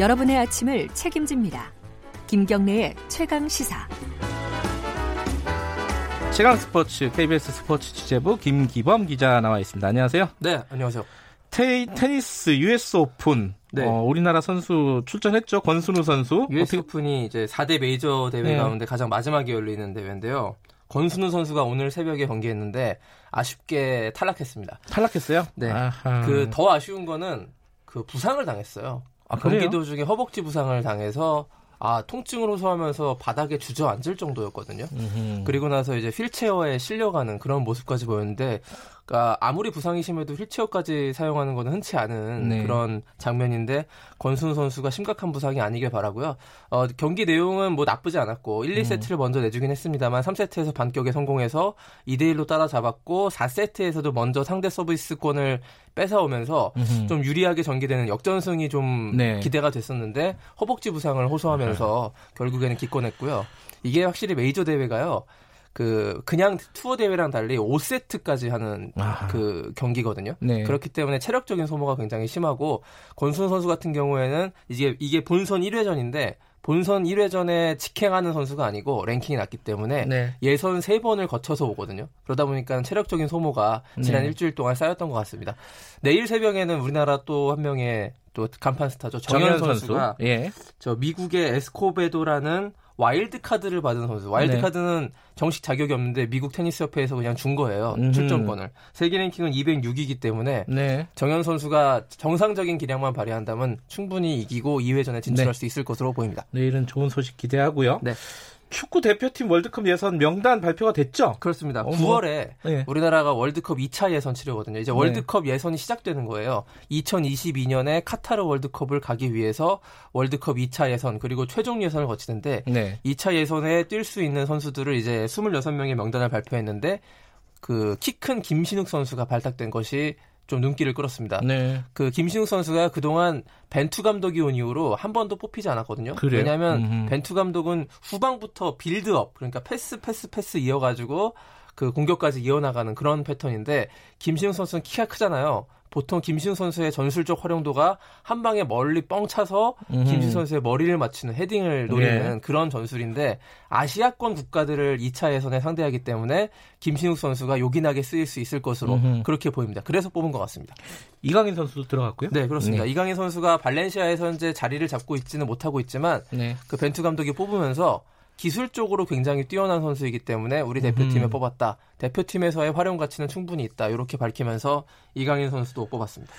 여러분의 아침을 책임집니다. 김경래의 최강 시사. 최강 스포츠 KBS 스포츠 취재부 김기범 기자 나와 있습니다. 안녕하세요. 네, 안녕하세요. 테, 테니스 US 오픈 네. 어, 우리나라 선수 출전했죠. 권순우 선수. US 오픈이 이제 4대 메이저 대회 네. 가운데 가장 마지막에 열리는 대회인데요. 권순우 선수가 오늘 새벽에 경기했는데 아쉽게 탈락했습니다. 탈락했어요? 네. 그 더 아쉬운 거는 그 부상을 당했어요. 아, 경기 도 중에 허벅지 부상을 당해서 아 통증을 호소하면서 바닥에 주저앉을 정도였거든요. 음흠. 그리고 나서 이제 휠체어에 실려가는 그런 모습까지 보였는데 그러니까 아무리 부상이 심해도 휠체어까지 사용하는 것은 흔치 않은 네. 그런 장면인데 권순 선수가 심각한 부상이 아니길 바라고요. 어, 경기 내용은 뭐 나쁘지 않았고 1, 2세트를 음. 먼저 내주긴 했습니다만 3세트에서 반격에 성공해서 2대 1로 따라잡았고 4세트에서도 먼저 상대 서비스권을 뺏어오면서 음흠. 좀 유리하게 전개되는 역전승이 좀 네. 기대가 됐었는데 허벅지 부상을 호소하면서 네. 결국에는 기권했고요. 이게 확실히 메이저 대회가요. 그 그냥 투어 대회랑 달리 5세트까지 하는 아. 그 경기거든요. 네. 그렇기 때문에 체력적인 소모가 굉장히 심하고 권순 선수 같은 경우에는 이게 이게 본선 1회전인데 본선 1회전에 직행하는 선수가 아니고 랭킹이 낮기 때문에 네. 예선 3번을 거쳐서 오거든요. 그러다 보니까 체력적인 소모가 지난 네. 일주일 동안 쌓였던 것 같습니다. 내일 새벽에는 우리나라 또 한 명의 또 간판 스타죠. 정현, 정현 선수가 선수? 예. 저 미국의 에스코베도라는 와일드 카드를 받은 선수. 와일드 네. 카드는 정식 자격이 없는데 미국 테니스 협회에서 그냥 준 거예요. 음흠. 출전권을. 세계 랭킹은 206이기 때문에 네. 정현 선수가 정상적인 기량만 발휘한다면 충분히 이기고 2회전에 진출할 네. 수 있을 것으로 보입니다. 내일은 좋은 소식 기대하고요. 네. 축구 대표팀 월드컵 예선 명단 발표가 됐죠? 그렇습니다. 어, 9월에 네. 우리나라가 월드컵 2차 예선 치르거든요. 이제 월드컵 네. 예선이 시작되는 거예요. 2022년에 카타르 월드컵을 가기 위해서 월드컵 2차 예선 그리고 최종 예선을 거치는데 네. 2차 예선에 뛸 수 있는 선수들을 이제 26명의 명단을 발표했는데 그 키 큰 김신욱 선수가 발탁된 것이 좀 눈길을 끌었습니다. 네. 그 김신욱 선수가 그동안 벤투 감독이 온 이후로 한 번도 뽑히지 않았거든요. 그래요? 왜냐하면 음흠. 벤투 감독은 후방부터 빌드업 그러니까 패스 패스 패스 이어가지고 그 공격까지 이어나가는 그런 패턴인데 김신욱 선수는 키가 크잖아요. 보통 김신 선수의 전술적 활용도가 한 방에 멀리 뻥 차서 음. 김신 선수의 머리를 맞추는 헤딩을 노리는 예. 그런 전술인데 아시아권 국가들을 2차 예선에 상대하기 때문에 김신욱 선수가 요긴하게 쓰일 수 있을 것으로 음흠. 그렇게 보입니다. 그래서 뽑은 것 같습니다. 이강인 선수도 들어갔고요? 네, 그렇습니다. 네. 이강인 선수가 발렌시아에서 현재 자리를 잡고 있지는 못하고 있지만 네. 그 벤투 감독이 뽑으면서 기술적으로 굉장히 뛰어난 선수이기 때문에 우리 대표팀에 음. 뽑았다. 대표팀에서의 활용 가치는 충분히 있다. 이렇게 밝히면서 이강인 선수도 뽑았습니다.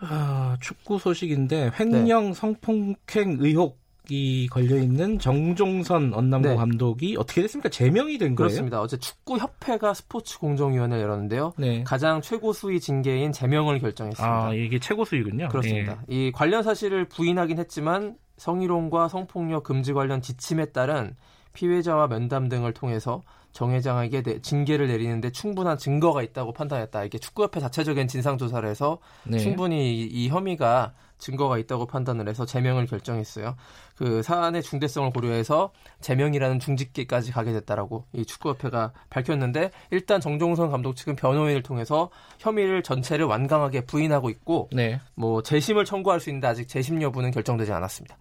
아, 축구 소식인데 횡령 네. 성폭행 의혹 이 걸려 있는 정종선 언남고 네. 감독이 어떻게 됐습니까? 제명이 된 거예요? 그렇습니다. 어제 축구 협회가 스포츠 공정위원회를 열었는데요. 네. 가장 최고 수위 징계인 제명을 결정했습니다. 아, 이게 최고 수위군요. 그렇습니다. 네. 이 관련 사실을 부인하긴 했지만 성희롱과 성폭력 금지 관련 지침에 따른 피해자와 면담 등을 통해서 정 회장에게 징계를 내리는데 충분한 증거가 있다고 판단했다. 이게 축구협회 자체적인 진상 조사를 해서 네. 충분히 이, 이 혐의가 증거가 있다고 판단을 해서 제명을 결정했어요. 그 사안의 중대성을 고려해서 제명이라는 중직계까지 가게 됐다라고 이 축구협회가 밝혔는데 일단 정종선 감독 측은 변호인을 통해서 혐의를 전체를 완강하게 부인하고 있고 네. 뭐 재심을 청구할 수 있는데 아직 재심 여부는 결정되지 않았습니다.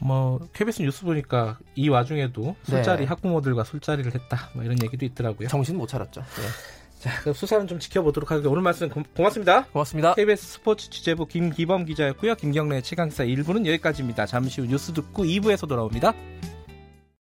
뭐 KBS 뉴스 보니까 이 와중에도 술자리 네. 학부모들과 술자리를 했다 뭐 이런 얘기도 있더라고요. 정신 못 차렸죠. 네. 자, 그럼 수사는 좀 지켜보도록 하겠습니다. 오늘 말씀 고, 맙습니다 고맙습니다. KBS 스포츠 취재부 김기범 기자였고요. 김경래 최강사 1부는 여기까지입니다. 잠시 후 뉴스 듣고 2부에서 돌아옵니다.